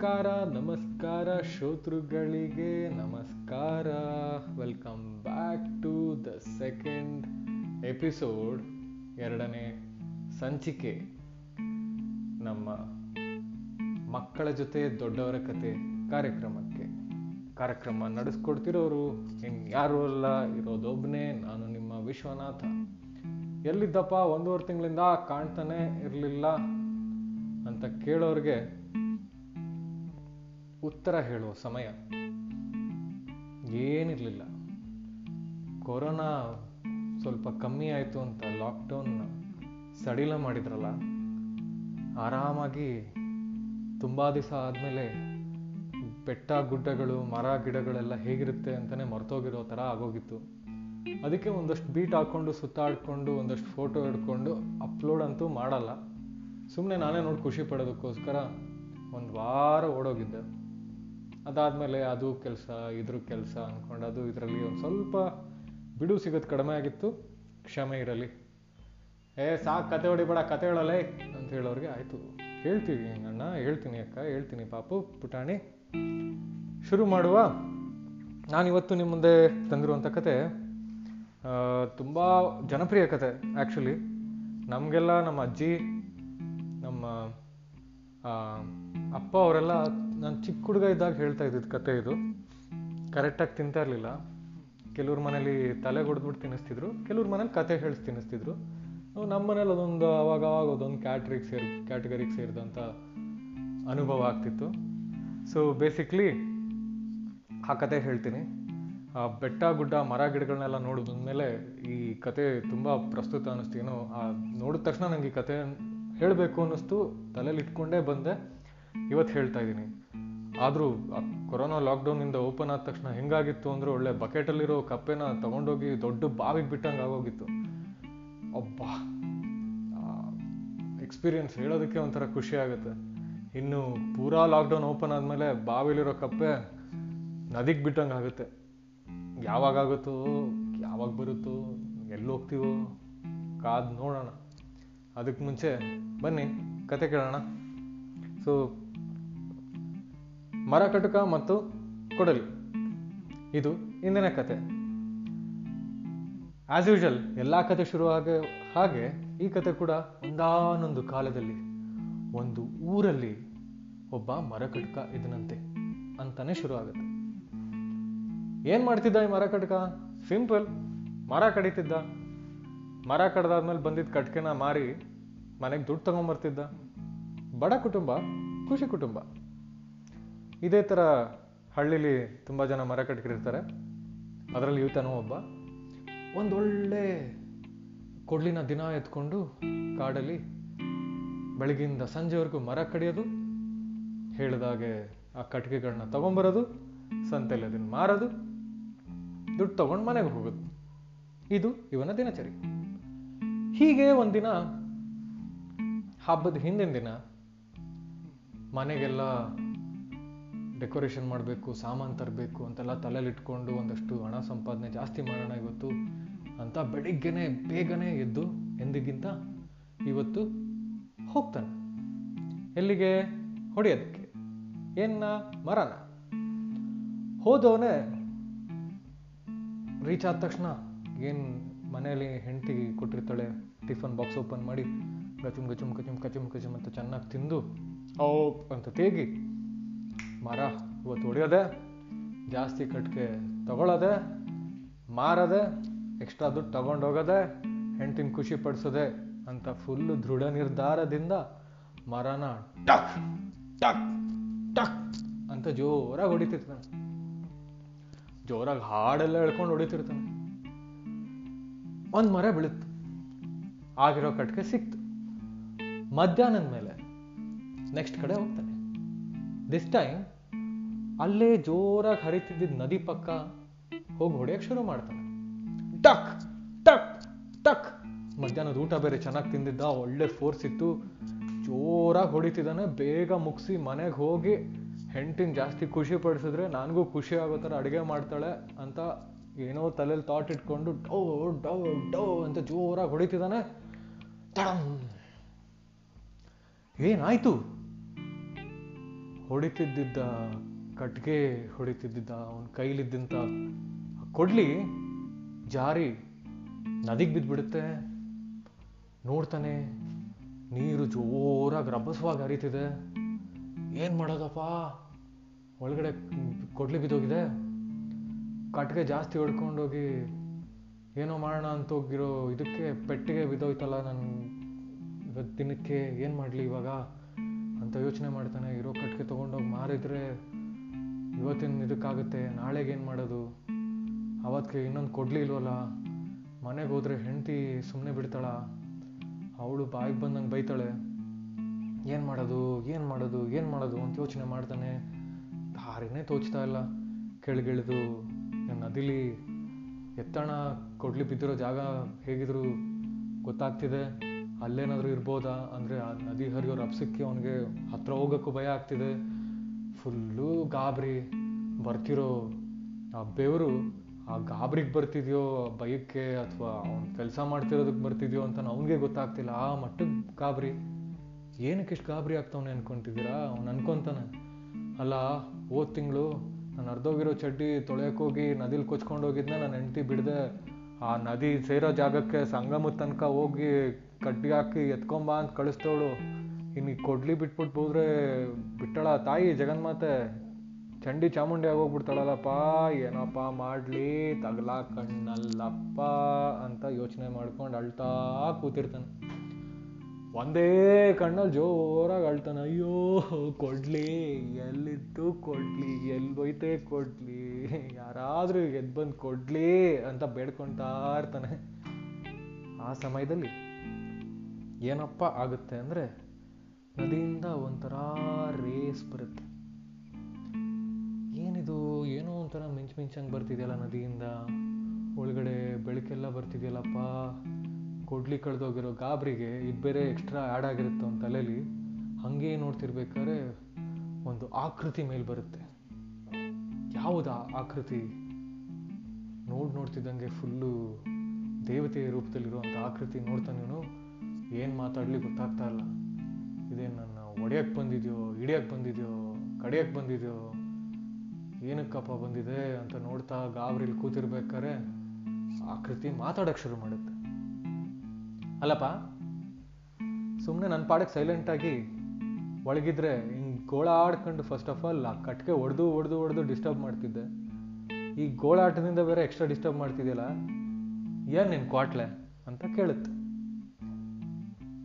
ನಮಸ್ಕಾರ ನಮಸ್ಕಾರ ಶ್ರೋತೃಗಳಿಗೆ ನಮಸ್ಕಾರ. Welcome back to the second episode ಎರಡನೇ ಸಂಚಿಕೆ. ನಮ್ಮ ಮಕ್ಕಳ ಜೊತೆ ದೊಡ್ಡವರ ಕತೆ ಕಾರ್ಯಕ್ರಮಕ್ಕೆ. ಕಾರ್ಯಕ್ರಮ ನಡೆಸ್ಕೊಡ್ತಿರೋರು ಇನ್ಯಾರೂ ಅಲ್ಲ ಇರೋದೊಬ್ಬನೇ ನಾನು ನಿಮ್ಮ ವಿಶ್ವನಾಥ. ಎಲ್ಲಿದ್ದಪ್ಪ ಒಂದೂವರೆ ತಿಂಗಳಿಂದ ಕಾಣ್ತಾನೆ ಇರಲಿಲ್ಲ ಅಂತ ಕೇಳೋರಿಗೆ ಉತ್ತರ ಹೇಳುವ ಸಮಯ. ಏನಿರಲಿಲ್ಲ. ಕೊರೋನಾ ಸ್ವಲ್ಪ ಕಮ್ಮಿ ಆಯಿತು ಅಂತ ಲಾಕ್ಡೌನ್ ಸಡಿಲ ಮಾಡಿದ್ರಲ್ಲ, ಆರಾಮಾಗಿ ತುಂಬ ದಿವಸ ಆದಮೇಲೆ ಬೆಟ್ಟ, ಗುಡ್ಡಗಳು, ಮರ, ಗಿಡಗಳೆಲ್ಲ ಹೇಗಿರುತ್ತೆ ಅಂತಲೇ ಮರ್ತೋಗಿರೋ ಥರ ಆಗೋಗಿತ್ತು. ಅದಕ್ಕೆ ಒಂದಷ್ಟು ಬೀಟ್ ಹಾಕ್ಕೊಂಡು, ಸುತ್ತಾಡ್ಕೊಂಡು, ಒಂದಷ್ಟು ಫೋಟೋ ಹಿಡ್ಕೊಂಡು ಅಪ್ಲೋಡ್ ಅಂತೂ ಮಾಡಲ್ಲ. ಸುಮ್ಮನೆ ನಾನೇ ನೋಡಿ ಖುಷಿ ಪಡೋದಕ್ಕೋಸ್ಕರ ಒಂದು ವಾರ ಓಡೋಗಿದ್ದೆ. ಅದಾದಮೇಲೆ ಅದು ಕೆಲಸ, ಇದ್ರ ಕೆಲಸ ಅಂದ್ಕೊಂಡು ಅದು ಇದರಲ್ಲಿ ಒಂದು ಸ್ವಲ್ಪ ಬಿಡು ಸಿಗೋದು ಕಡಿಮೆ ಆಗಿತ್ತು. ಕ್ಷಮೆ ಇರಲಿ. ಏ, ಸಾಕು, ಕತೆ ಹೊಡಿಬೇಡ ಕತೆ ಹೇಳಲೇ ಅಂತ ಹೇಳೋರಿಗೆ ಆಯಿತು. ಹೇಳ್ತೀವಿ ಅಣ್ಣ ಹೇಳ್ತೀನಿ ಅಕ್ಕ, ಹೇಳ್ತೀನಿ ಪಾಪು, ಪುಟಾಣಿ. ಶುರು ಮಾಡುವ. ನಾನಿವತ್ತು ನಿಮ್ಮ ಮುಂದೆ ತಂದಿರುವಂಥ ಕತೆ ತುಂಬ ಜನಪ್ರಿಯ ಕತೆ ಆ್ಯಕ್ಚುಲಿ ನಮಗೆಲ್ಲ ನಮ್ಮ ಅಜ್ಜಿ, ನಮ್ಮ ಅಪ್ಪ ಅವರೆಲ್ಲ ನಾನು ಚಿಕ್ಕ ಹುಡುಗ ಇದ್ದಾಗ ಹೇಳ್ತಾ ಇದ್ದಿದ್ದು ಕತೆ ಇದು. ಕರೆಕ್ಟಾಗಿ ತಿಂತಾ ಇರಲಿಲ್ಲ. ಕೆಲವ್ರ ಮನೇಲಿ ತಲೆ ಹೊಡೆದ್ಬಿಟ್ಟು ತಿನ್ನಿಸ್ತಿದ್ರು. ಕೆಲವ್ರ ಮನೇಲಿ ಕತೆ ಹೇಳಿಸಿ ತಿನ್ನಿಸ್ತಿದ್ರು. ನಮ್ಮ ಮನೇಲಿ ಅದೊಂದು ಅವಾಗ ಅವಾಗ ಅದೊಂದು ಕ್ಯಾಟ್ರಿಗೆ ಸೇರಿ ಕ್ಯಾಟಗರಿಗೆ ಸೇರಿದಂಥ ಅನುಭವ ಆಗ್ತಿತ್ತು. ಸೊ ಬೇಸಿಕ್ಲಿ ಆ ಕತೆ ಹೇಳ್ತೀನಿ. ಆ ಬೆಟ್ಟ, ಗುಡ್ಡ, ಮರ ಗಿಡಗಳನ್ನೆಲ್ಲ ನೋಡಿದ್ಮೇಲೆ ಈ ಕತೆ ತುಂಬ ಪ್ರಸ್ತುತ ಅನ್ನಿಸ್ತು. ಏನೋ ಆ ನೋಡಿದ ತಕ್ಷಣ ನನಗೆ ಈ ಕತೆ ಹೇಳಬೇಕು ಅನ್ನಿಸ್ತು. ತಲೆಯಲ್ಲಿ ಇಟ್ಕೊಂಡೇ ಬಂದೆ. ಇವತ್ತು ಹೇಳ್ತಾ ಇದ್ದೀನಿ ಆದರೂ ಕೊರೋನಾ ಲಾಕ್ಡೌನಿಂದ ಓಪನ್ ಆದ ತಕ್ಷಣ ಹೆಂಗಾಗಿತ್ತು ಅಂದರೆ ಒಳ್ಳೆ ಬಕೆಟಲ್ಲಿರೋ ಕಪ್ಪೆನ ತಗೊಂಡೋಗಿ ದೊಡ್ಡ ಬಾವಿಗೆ ಬಿಟ್ಟಂಗೆ ಆಗೋಗಿತ್ತು. ಅಬ್ಬಾ ಎಕ್ಸ್ಪೀರಿಯನ್ಸ್ ಹೇಳೋದಕ್ಕೆ ಒಂಥರ ಖುಷಿ ಆಗುತ್ತೆ. ಇನ್ನು ಪೂರಾ ಲಾಕ್ಡೌನ್ ಓಪನ್ ಆದಮೇಲೆ ಬಾವಿಲಿರೋ ಕಪ್ಪೆ ನದಿಗೆ ಬಿಟ್ಟಂಗೆ ಆಗುತ್ತೆ. ಯಾವಾಗ ಆಗುತ್ತೋ, ಯಾವಾಗ ಬರುತ್ತೋ, ಎಲ್ಲಿ ಹೋಗ್ತೀವೋ, ಕಾದು ನೋಡೋಣ. ಅದಕ್ಕೆ ಮುಂಚೆ ಬನ್ನಿ, ಕತೆ ಕೇಳೋಣ. ಸೊ ಮರ ಕಟುಕ ಮತ್ತು ಕೊಡಲಿ. ಇದು ಇಂದಿನ ಕತೆ. ಆಸ್ ಯೂಶಲ್ ಎಲ್ಲ ಕತೆ ಶುರು ಆಗ ಹಾಗೆ ಈ ಕತೆ ಕೂಡ ಒಂದಾನೊಂದು ಕಾಲದಲ್ಲಿ, ಒಂದು ಊರಲ್ಲಿ ಒಬ್ಬ ಮರ ಕಟುಕ ಇದನಂತೆ ಅಂತಾನೆ ಶುರು ಆಗುತ್ತೆ. ಏನ್ ಮಾಡ್ತಿದ್ದ ಈ ಮರ ಕಟಕ? ಸಿಂಪಲ್ ಮರ ಕಡಿತಿದ್ದ. ಮರ ಕಡ್ದಾದ್ಮೇಲೆ ಬಂದಿದ್ದ ಕಟ್ಕೆನ ಮಾರಿ ಮನೆಗೆ ದುಡ್ಡು ತಗೊಂಬರ್ತಿದ್ದ. ಬಡ ಕುಟುಂಬ, ಖುಷಿ ಕುಟುಂಬ. ಇದೇ ಥರ ಹಳ್ಳಿಲಿ ತುಂಬ ಜನ ಮರ ಕಟ್ಕಿರ್ತಾರೆ ಅದರಲ್ಲಿ ಈತನೂ ಒಬ್ಬ. ಒಂದೊಳ್ಳೆ ಕೊಡ್ಲಿನ ದಿನ ಎತ್ಕೊಂಡು ಕಾಡಲ್ಲಿ ಬೆಳಗಿಂದ ಸಂಜೆವರೆಗೂ ಮರ ಕಡಿಯೋದು ಹೇಳಿದಾಗೆ ಆ ಕಟ್ಟಿಗೆಗಳನ್ನ ತಗೊಂಬರೋದು ಸಂತೆಯಲ್ಲಿ ಅದನ್ನು ಮಾರೋದು, ದುಡ್ಡು ತಗೊಂಡು ಮನೆಗೆ ಹೋಗೋದು. ಇದು ಇವನ ದಿನಚರಿ. ಹೀಗೆ ಒಂದಿನ, ಹಬ್ಬದ ಹಿಂದಿನ ದಿನ ಮನೆಗೆಲ್ಲ ಡೆಕೋರೇಷನ್ ಮಾಡಬೇಕು, ಸಾಮಾನು ತರಬೇಕು ಅಂತೆಲ್ಲ ತಲೆಯಲ್ಲಿ ಇಟ್ಕೊಂಡು ಒಂದಷ್ಟು ಹಣ ಸಂಪಾದನೆ ಜಾಸ್ತಿ ಮಾಡೋಣ ಇವತ್ತು ಅಂತ ಬೆಳಿಗ್ಗೆನೆ ಬೇಗನೆ ಎದ್ದು ಎಂದಿಗಿಂತ ಇವತ್ತು ಹೋಗ್ತಾನೆ. ಎಲ್ಲಿಗೆ? ಹೊಡೆಯೋದಕ್ಕೆ. ಏನ್ನ? ಮರನ. ಹೋದವನೇ ರೀಚ್ ಆದ ತಕ್ಷಣ ಏನು ಮನೆಯಲ್ಲಿ ಹೆಂಡತಿ ಕೊಟ್ಟಿರ್ತಾಳೆ, ಟಿಫನ್ ಬಾಕ್ಸ್ ಓಪನ್ ಮಾಡಿ ಗಚುಮ್ ಗಚುಮ್ ಕಚುಮ್ ಕಚುಮ್ ಕಚುಮ್ ಅಂತ ಚೆನ್ನಾಗಿ ತಿಂದು ಓ ಅಂತ ತೇಗಿ ಮರ, ಇವತ್ತು ಹೊಡೆಯೋದೆ, ಜಾಸ್ತಿ ಕಟ್ಗೆ ತಗೊಳ್ಳೋದೆ ಮಾರದೆ ಎಕ್ಸ್ಟ್ರಾ ದುಡ್ಡು ತಗೊಂಡೋಗೋದೆ ಹೆಂಡತಿನ ಖುಷಿ ಪಡಿಸೋದೆ ಅಂತ ಫುಲ್ ದೃಢ ನಿರ್ಧಾರದಿಂದ ಮರನ ಟಕ್ ಟಕ್ ಟಕ್ ಅಂತ ಜೋರಾಗಿ ಹೊಡಿತಿರ್ತಾನೆ. ಜೋರಾಗಿ ಹಾಡೆಲ್ಲ ಹೇಳ್ಕೊಂಡು ಹೊಡಿತಿರ್ತಾನೆ. ಒಂದು ಮರ ಬೀಳುತ್ತೆ. ಆಗಿರೋ ಕಟ್ಗೆ ಸಿಕ್ತು. ಮಧ್ಯಾಹ್ನದ ಮೇಲೆ ನೆಕ್ಸ್ಟ್ ಕಡೆ ಹೋಗ್ತಾನೆ. ದಿಸ್ ಟೈಮ್ ಅಲ್ಲೇ ಜೋರಾಗಿ ಹರಿತಿದ್ದ ನದಿ ಪಕ್ಕ ಹೋಗಿ ಹೊಡೆಯಕ್ಕೆ ಶುರು ಮಾಡ್ತಾನೆ. ಟಕ್ ಟಕ್ ಟಕ್. ಮಧ್ಯಾಹ್ನದ ಊಟ ಬೇರೆ ಚೆನ್ನಾಗಿ ತಿಂದಿದ್ದ, ಒಳ್ಳೆ ಫೋರ್ಸ್ ಇತ್ತು. ಜೋರಾಗಿ ಹೊಡಿತಿದ್ದಾನೆ, ಬೇಗ ಮುಗಿಸಿ ಮನೆಗೆ ಹೋಗಿ ಹೆಂಡತಿನ ಜಾಸ್ತಿ ಖುಷಿ ಪಡಿಸಿದ್ರೆ ನನಗೂ ಖುಷಿ ಆಗೋ ಥರ ಅಡುಗೆ ಮಾಡ್ತಾಳೆ ಅಂತ ಏನೋ ತಲೆಯಲ್ಲಿ ಥಾಟ್ ಇಟ್ಕೊಂಡು ಡೌ ಡೌ ಡೌ ಅಂತ ಜೋರಾಗಿ ಹೊಡಿತಿದ್ದಾನೆ. ಏನಾಯ್ತು? ಹೊಡಿತಿದ್ದಿದ್ದ, ಕಟ್ಗೆ ಹೊಡಿತಿದ್ದಿದ್ದ, ಅವನ ಕೈಲಿದ್ದಂಥ ಕೊಡ್ಲಿ ಜಾರಿ ನದಿಗೆ ಬಿದ್ದುಬಿಡುತ್ತೆ. ನೋಡ್ತಾನೆ ನೀರು ಜೋರಾಗಿ ರಭಸವಾಗಿ ಹರಿತಿದೆ. ಏನು ಮಾಡೋದಪ್ಪ? ಒಳಗಡೆ ಕೊಡ್ಲಿ ಬಿದ್ದೋಗಿದೆ. ಕಟ್ಗೆ ಜಾಸ್ತಿ ಹೊಡ್ಕೊಂಡೋಗಿ ಏನೋ ಮಾಡೋಣ ಅಂತ ಹೋಗಿರೋ ಇದಕ್ಕೆ ಪೆಟ್ಟಿಗೆ ಬಿದ್ದೋಯ್ತಲ್ಲ ನನ್ನ ಇವತ್ತು ದಿನಕ್ಕೆ, ಏನು ಮಾಡಲಿ ಇವಾಗ? ಅಂತ ಯೋಚನೆ ಮಾಡ್ತಾನೆ. ಇರೋ ಕಟ್ಟಿಗೆ ತೊಗೊಂಡೋಗಿ ಮಾರಿದ್ರೆ ಇವತ್ತಿನ ಇದಕ್ಕಾಗುತ್ತೆ ನಾಳೆಗೇನು ಮಾಡೋದು? ಅವತ್ತಿಗೆ ಇನ್ನೊಂದು ಕೊಡ್ಲಿ ಇಲ್ವಲ್ಲ? ಮನೆಗೆ ಹೋದರೆ ಹೆಂಡತಿ ಸುಮ್ಮನೆ ಬಿಡ್ತಾಳ. ಅವಳು ಬಾಯಿಗೆ ಬಂದಂಗೆ ಬೈತಾಳೆ. ಏನು ಮಾಡೋದು? ಏನು ಮಾಡೋದು? ಏನು ಮಾಡೋದು? ಅಂತ ಯೋಚನೆ ಮಾಡ್ತಾನೆ. ದಾರಿನೇ ತೋಚ್ತಾ ಇಲ್ಲ. ಕೆಳಗಿಳಿದು ನದಿಲಿ ಎತ್ತಣ, ಕೊಡ್ಲಿ ಬಿದ್ದಿರೋ ಜಾಗ ಹೇಗಿದ್ರು ಗೊತ್ತಾಗ್ತಿದೆ? ಅಲ್ಲೇನಾದರೂ ಇರ್ಬೋದಾ? ಅಂದರೆ ಆ ನದಿ ಹರಿಯೋ ರಭಸಕ್ಕೆ ಅವನಿಗೆ ಹತ್ರ ಹೋಗೋಕ್ಕೂ ಭಯ ಆಗ್ತಿದೆ. ಫುಲ್ಲು ಗಾಬರಿ. ಬರ್ತಿರೋ ಆ ಬೆವರು ಆ ಗಾಬರಿಗೆ ಬರ್ತಿದ್ಯೋ ಭಯಕ್ಕೆ ಅಥವಾ ಅವ್ನು ಕೆಲಸ ಮಾಡ್ತಿರೋದಕ್ಕೆ ಬರ್ತಿದ್ಯೋ ಅಂತ ಅವನಿಗೆ ಗೊತ್ತಾಗ್ತಿಲ್ಲ. ಆ ಮಟ್ಟಕ್ಕೆ ಗಾಬರಿ. ಏನಕ್ಕೆ ಇಷ್ಟು ಗಾಬರಿ ಆಗ್ತವನೆ ಅನ್ಕೊಂತಿದ್ದೀರಾ? ಅವ್ನು ಅನ್ಕೊತಾನೆ. ಅಲ್ಲ, ಹೋದ ತಿಂಗಳು ನಾನು ಅರ್ಧೋಗಿರೋ ಚಡ್ಡಿ ತೊಳೆಯೋಕ್ಕೋಗಿ ನದಿಲಿ ಕೊಚ್ಕೊಂಡು ಹೋಗಿದ್ನ ನಾನು ಹೆಂಡ್ತಿ ಬಿಡದೆ. ಆ ನದಿ ಸೇರೋ ಜಾಗಕ್ಕೆ ಸಂಗಮದ ತನಕ ಹೋಗಿ ಕಡ್ಡಿ ಹಾಕಿ ಎತ್ಕೊಂಬ ಅಂತ ಕಳಿಸ್ತವಳು. ಇನ್ನು ಕೊಡ್ಲಿ ಬಿಟ್ಬಿಟ್ಟು ಹೋದ್ರೆ ಬಿಟ್ಟಳ ತಾಯಿ ಜಗನ್ಮಾತೆ ಚಂಡಿ ಚಾಮುಂಡಿ ಆಗೋಗ್ಬಿಡ್ತಾಳಲ್ಲಪ್ಪ, ಏನಪ್ಪ ಮಾಡ್ಲಿ, ತಗಲಾ ಕಣ್ಣಲ್ಲಪ್ಪ ಅಂತ ಯೋಚನೆ ಮಾಡ್ಕೊಂಡು ಅಳ್ತಾ ಕೂತಿರ್ತಾನೆ. ಒಂದೇ ಕಣ್ಣಲ್ಲಿ ಜೋರಾಗಿ ಅಳ್ತಾನೆ, ಅಯ್ಯೋ, ಕೊಡ್ಲಿ ಎಲ್ಲಿತ್ತು ಕೊಡ್ಲಿ, ಎಲ್ಲಿ ಹೋಯ್ತೆ ಕೊಡ್ಲಿ, ಯಾರಾದ್ರೂ ಎದ್ದು ಬಂದು ಕೊಡ್ಲಿ ಅಂತ ಬೇಡ್ಕೊಳ್ತಾ ಇರ್ತಾನೆ. ಆ ಸಮಯದಲ್ಲಿ ಏನಪ್ಪ ಆಗುತ್ತೆ ಅಂದರೆ ನದಿಯಿಂದ ಒಂಥರ ರೇಸ್ ಬರುತ್ತೆ. ಏನಿದು, ಏನೋ ಒಂಥರ ಮಿಂಚ್ ಮಿಂಚಂಗೆ ಬರ್ತಿದೆಯಲ್ಲ ನದಿಯಿಂದ. ಒಳಗಡೆ ಬೆಳಕೆಲ್ಲ ಬರ್ತಿದೆಯಲ್ಲಪ್ಪ. ಕೊಡ್ಲಿ ಕಳೆದೋಗಿರೋ ಗಾಬರಿಗೆ ಇದು ಬೇರೆ ಎಕ್ಸ್ಟ್ರಾ ಆ್ಯಡ್ ಆಗಿರುತ್ತೆ ಅವನ ತಲೆಯಲ್ಲಿ ಹಾಗೆ ನೋಡ್ತಿರ್ಬೇಕಾದ್ರೆ ಒಂದು ಆಕೃತಿ ಮೇಲೆ ಬರುತ್ತೆ. ಯಾವುದಾ ಆಕೃತಿ? ನೋಡಿ ನೋಡ್ತಿದ್ದಂಗೆ ಫುಲ್ಲು ದೇವತೆಯ ರೂಪದಲ್ಲಿರುವಂಥ ಆಕೃತಿ ನೋಡ್ತಾನೇನು ಏನು ಮಾತಾಡಲಿ ಗೊತ್ತಾಗ್ತಾ ಇಲ್ಲ. ಇದೇನು ನನ್ನ ಒಡೆಯಕ್ಕೆ ಬಂದಿದೆಯೋ ಹಿಡಿಯಕ್ಕೆ ಬಂದಿದೆಯೋ ಕಡಿಯಕ್ಕೆ ಬಂದಿದೆಯೋ ಏನಕ್ಕಪ್ಪ ಬಂದಿದೆ ಅಂತ ನೋಡ್ತಾ ಗಾಬರಿಲಿ ಕೂತಿರ್ಬೇಕಾದ್ರೆ ಆಕೃತಿ ಮಾತಾಡೋಕ್ಕೆ ಶುರು ಮಾಡುತ್ತೆ. ಅಲ್ಲಪ್ಪ ಸುಮ್ಮನೆ ನನ್ನ ಪಾಡಕ್ಕೆ ಸೈಲೆಂಟಾಗಿ ಒಳಗಿದ್ರೆ ಹಿಂಗೆ ಗೋಳಾಡ್ಕೊಂಡು ಫಸ್ಟ್ ಆಫ್ ಆಲ್ ಆ ಕಟ್ಗೆ ಹೊಡೆದು ಹೊಡೆದು ಹೊಡೆದು ಡಿಸ್ಟರ್ಬ್ ಮಾಡ್ತಿದ್ದೆ. ಈ ಗೋಳಾಟದಿಂದ ಬೇರೆ ಎಕ್ಸ್ಟ್ರಾ ಡಿಸ್ಟರ್ಬ್ ಮಾಡ್ತಿದ್ದಿಲ್ಲ ಏನು ನಿನ್ ಕ್ವಾಟ್ಲೆ ಅಂತ ಕೇಳುತ್ತೆ.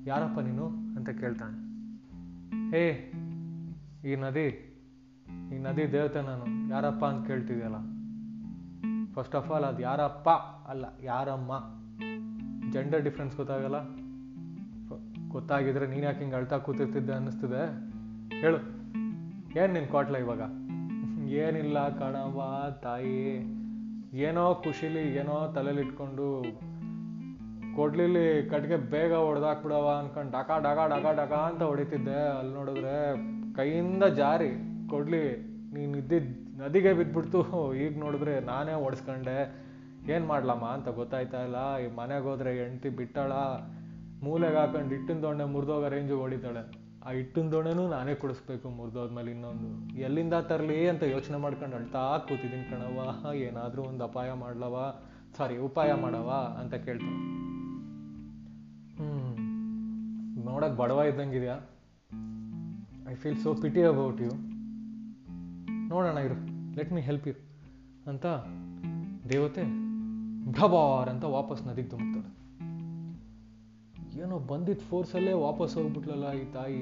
ಯಾರಪ್ಪ ನೀನು ಅಂತ ಕೇಳ್ತಾನೆ. ಹೇ, ಈ ನದಿ ಈ ನದಿ ದೇವತೆ ನಾನು ಯಾರಪ್ಪ ಅಂತ ಕೇಳ್ತಿದ್ಯಲ್ಲ? ಫಸ್ಟ್ ಆಫ್ ಆಲ್ ಅದು ಯಾರಪ್ಪ ಅಲ್ಲ, ಯಾರಮ್ಮ? ಜೆಂಡರ್ ಡಿಫ್ರೆನ್ಸ್ ಗೊತ್ತಾಗಲ್ಲ? ಗೊತ್ತಾಗಿದ್ರೆ ನೀನು ಯಾಕೆ ಹಿಂಗೆ ಅಳ್ತಾ ಕೂತಿರ್ತಿದ್ದೆ ಅನ್ನಿಸ್ತಿದೆ? ಹೇಳು. ಏನು ನಿನ್ ಕೊಟ್ಲ ಇವಾಗ? ಏನಿಲ್ಲ ಕಣವ ತಾಯಿ. ಏನೋ ಖುಷಿಲಿ ಏನೋ ತಲೆಲಿ ಇಟ್ಕೊಂಡು ಕೊಡ್ಲಿಲಿ ಕಟ್ಗೆ ಬೇಗ ಹೊಡೆದಾಕ್ಬಿಡವ ಅನ್ಕೊಂಡು ಡಕ ಡಕ ಡಕ ಡಕ ಅಂತ ಹೊಡಿತಿದ್ದೆ. ಅಲ್ಲಿ ನೋಡಿದ್ರೆ ಕೈಯಿಂದ ಜಾರಿ ಕೊಡ್ಲಿ, ನೀನು ಇದ್ದಿದ್ ನದಿಗೆ ಬಿದ್ಬಿಡ್ತು. ಈಗ ನೋಡಿದ್ರೆ ನಾನೇ ಹೊಡ್ಸ್ಕೊಂಡೆ ಏನು ಮಾಡ್ಲಮ್ಮ ಅಂತ ಗೊತ್ತಾಯ್ತಾ ಇಲ್ಲ. ಈ ಮನೆಗೆ ಹೋದ್ರೆ ಹೆಂಡ್ತಿ ಬಿಟ್ಟಾಳ. ಮೂಲೆಗೆ ಹಾಕೊಂಡು ಹಿಟ್ಟಿನ ದೊಣ್ಣೆ ಮುರಿದೋಗ ರೇಂಜಿಗೆ ಹೊಡಿತಾಳೆ. ಆ ಹಿಟ್ಟಿನ ದೊಣ್ಣೆನೂ ನಾನೇ ಕುಡಿಸ್ಬೇಕು ಮುರಿದೋದ್ಮೇಲೆ ಇನ್ನೊಂದು. ಎಲ್ಲಿಂದ ತರಲಿ ಅಂತ ಯೋಚನೆ ಮಾಡ್ಕೊಂಡು ಅಳ್ತಾ ಕೂತಿದ್ದೀನಿ ಕಣವ್ವ. ಏನಾದರೂ ಒಂದು ಅಪಾಯ ಮಾಡ್ಲವ ಸಾರಿ, ಉಪಾಯ ಮಾಡವ ಅಂತ ಕೇಳ್ತಾನೆ ನೋಡಕ್ ಬಡವ ಇದ್ದಂಗಿದ್ಯಾ? I feel so pity about you ನೋಡೋಣ ಇರು ಲೆಟ್ ಮೀ ಹೆಲ್ಪ್ ಯು ಅಂತ ದೇವತೆ ಭಬಾರ್ ಅಂತ ವಾಪಸ್ ನದಿಗೆ ಧುಮುಕ್ತಾಳೆ. ಏನೋ ಬಂದಿದ್ದ ಫೋರ್ಸಲ್ಲೇ ವಾಪಸ್ ಹೋಗ್ಬಿಟ್ಲಲ್ಲ ಈ ತಾಯಿ,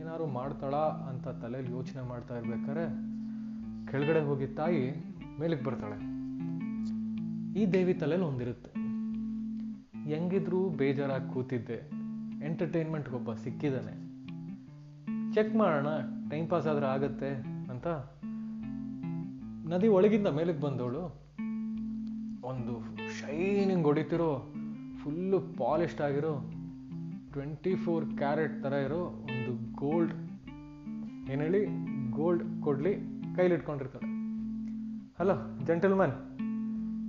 ಏನಾರು ಮಾಡ್ತಾಳ ಅಂತ ತಲೆಯಲ್ಲಿ ಯೋಚನೆ ಮಾಡ್ತಾ ಇರ್ಬೇಕಾರೆ ಕೆಳಗಡೆ ಹೋಗಿ ತಾಯಿ ಮೇಲಕ್ಕೆ ಬರ್ತಾಳೆ. ಈ ದೇವಿ ತಲೆಯಲ್ಲಿ ಒಂದಿರುತ್ತೆ. ಹೆಂಗಿದ್ರು ಬೇಜಾರಾಗಿ ಕೂತಿದ್ದೆ. ಎಂಟರ್ಟೈನ್ಮೆಂಟ್ಗೆ ಒಬ್ಬ ಸಿಕ್ಕಿದ್ದಾನೆ ಚೆಕ್ ಮಾಡೋಣ ಟೈಮ್ ಪಾಸ್ ಆದ್ರೆ ಆಗತ್ತೆ ಅಂತ. ನದಿ ಒಳಗಿಂದ ಮೇಲಕ್ಕೆ ಬಂದವಳು. ಒಂದು ಶೈನಿಂಗ್ ಹೊಡಿತಿರೋ ಫುಲ್ಲು ಪಾಲಿಶ್ಡ್ ಆಗಿರೋ ಟ್ವೆಂಟಿ ಫೋರ್ ಕ್ಯಾರೆಟ್ ಥರ ಇರೋ ಒಂದು ಗೋಲ್ಡ್ ಏನು ಹೇಳಿ? ಗೋಲ್ಡ್ ಕೊಡ್ಲಿ, ಕೈಲಿ ಇಟ್ಕೊಂಡಿರ್ತಾಳೆ. ಹಲೋ ಜೆಂಟಲ್ಮನ್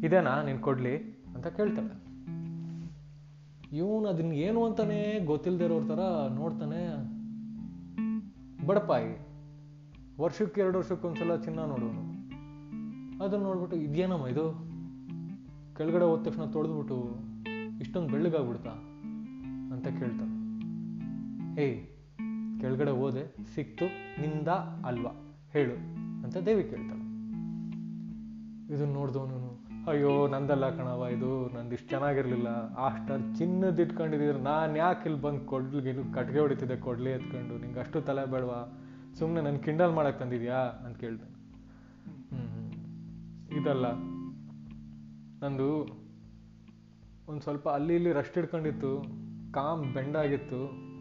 ಇದೇನಾ ನೀನು ಕೊಡ್ಲಿ? ಅಂತ ಕೇಳ್ತಾಳೆ. ಇವನು ಅದನ್ನ ಏನು ಅಂತಾನೆ ಗೊತ್ತಿಲ್ಲದೆ ಇರೋರ್ ಥರ ನೋಡ್ತಾನೆ ಬಡಪಾಯಿ ವರ್ಷಕ್ಕೆ ಎರಡು ವರ್ಷಕ್ಕೊಂದ್ಸಲ ಚಿನ್ನ ನೋಡೋನು ಅದನ್ನ ನೋಡ್ಬಿಟ್ಟು ಇದೇನಮ್ಮ ಇದು? ಕೆಳಗಡೆ ಹೋದ ತಕ್ಷಣ ತೊಳೆದ್ಬಿಟ್ಟು ಇಷ್ಟೊಂದು ಬೆಳ್ಳಗಾಗ್ಬಿಡ್ತಾ ಅಂತ ಕೇಳ್ತಾನೆ ಏಯ್, ಕೆಳಗಡೆ ಹೋದೆ, ಸಿಕ್ತು, ನಿಂದ ಅಲ್ವಾ? ಹೇಳು ಅಂತ ದೇವಿ ಕೇಳ್ತಾಳೆ. ಇದನ್ನ ನೋಡ್ದವನು ಅಯ್ಯೋ, ನಂದಲ್ಲ ಕಣವ ಇದು ನಂದು ಇಷ್ಟು ಚೆನ್ನಾಗಿರಲಿಲ್ಲ. ಅಷ್ಟರ್ ಚಿನ್ನದ ಇಟ್ಕೊಂಡಿದ್ದೀರ. ನಾನು ಯಾಕೆ ಇಲ್ಲಿ ಬಂದು ಕೊಡ್ಲಿ ಕಟ್ಗೆ ಹೊಡಿತಿದ್ದೆ, ಕೊಡ್ಲಿ ಎತ್ಕೊಂಡು. ನಿಂಗೆ ಅಷ್ಟು ತಲೆ ಬೇಡವಾ? ಸುಮ್ಮನೆ ನನ್ನ ಕಿಂಡಲ್ ಮಾಡಕ್ಕೆ ತಂದಿದ್ಯಾ? ಅಂತ ಕೇಳ್ದೆ. ಹ್ಞೂ ಇದಲ್ಲ, ನಂದು ಒಂದು ಸ್ವಲ್ಪ ಅಲ್ಲಿ ಇಲ್ಲಿ ರಸ್ಟ್ ಇಟ್ಕೊಂಡಿತ್ತು, ಕಾಮ್ ಬೆಂಡಾಗಿತ್ತು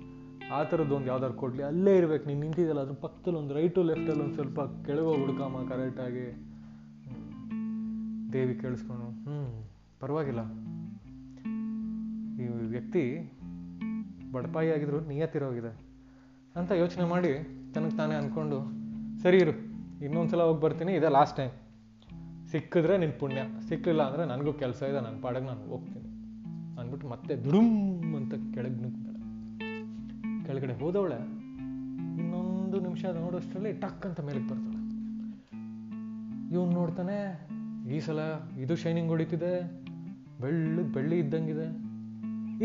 ಆ ಥರದ್ದು ಒಂದು ಯಾವ್ದಾದ್ರು ಕೊಡ್ಲಿ, ಅಲ್ಲೇ ಇರ್ಬೇಕು. ನೀನು ನಿಂತಿದ್ದಲ್ಲ ಅದ್ರ ಪಕ್ಕದಲ್ಲಿ ಒಂದು ರೈಟು ಲೆಫ್ಟಲ್ಲಿ ಒಂದು ಸ್ವಲ್ಪ ಕೆಳಗೆ ಹುಡ್ಕಮ್ಮ ಕರೆಕ್ಟಾಗಿ ದೇವಿ ಕೇಳಿಸ್ಕೊಂಡು ಹ್ಞೂ ಪರವಾಗಿಲ್ಲ. ಈ ವ್ಯಕ್ತಿ ಬಡಪಾಯಿ ಆಗಿದ್ರು ನಿಯತ್ತಿರೋಗಿದೆ ಅಂತ ಯೋಚನೆ ಮಾಡಿ ತನಗೆ ತಾನೇ ಅಂದ್ಕೊಂಡು ಸರಿ ಇರು, ಇನ್ನೊಂದ್ಸಲ ಹೋಗಿ ಬರ್ತೀನಿ, ಇದೇ ಲಾಸ್ಟ್ ಟೈಮ್ ಸಿಕ್ಕಿದ್ರೆ ನಿನ್ನ ಪುಣ್ಯ ಸಿಕ್ಕಲಿಲ್ಲ ಅಂದರೆ ನನಗೂ ಕೆಲಸ ಇದೆ ನನ್ನ ಪಾಡಗೆ ನಾನು ಹೋಗ್ತೀನಿ. ಅಂದ್ಬಿಟ್ಟು ಮತ್ತೆ ದುಡುಮ್ ಅಂತ ಕೆಳಗೆ ನುಗ್ತಾಳೆ ಕೆಳಗಡೆ ಹೋದವಳೆ ಇನ್ನೊಂದು ನಿಮಿಷ ನೋಡೋಷ್ಟರಲ್ಲಿ ಟಕ್ ಅಂತ ಮೇಲಕ್ಕೆ ಬರ್ತಾಳೆ. ಇವನು ನೋಡ್ತಾನೆ ಈ ಸಲ ಇದು ಶೈನಿಂಗ್ ಹೊಡಿತಿದೆ. ಬೆಳ್ಳ ಬೆಳ್ಳಿ ಇದ್ದಂಗಿದೆ.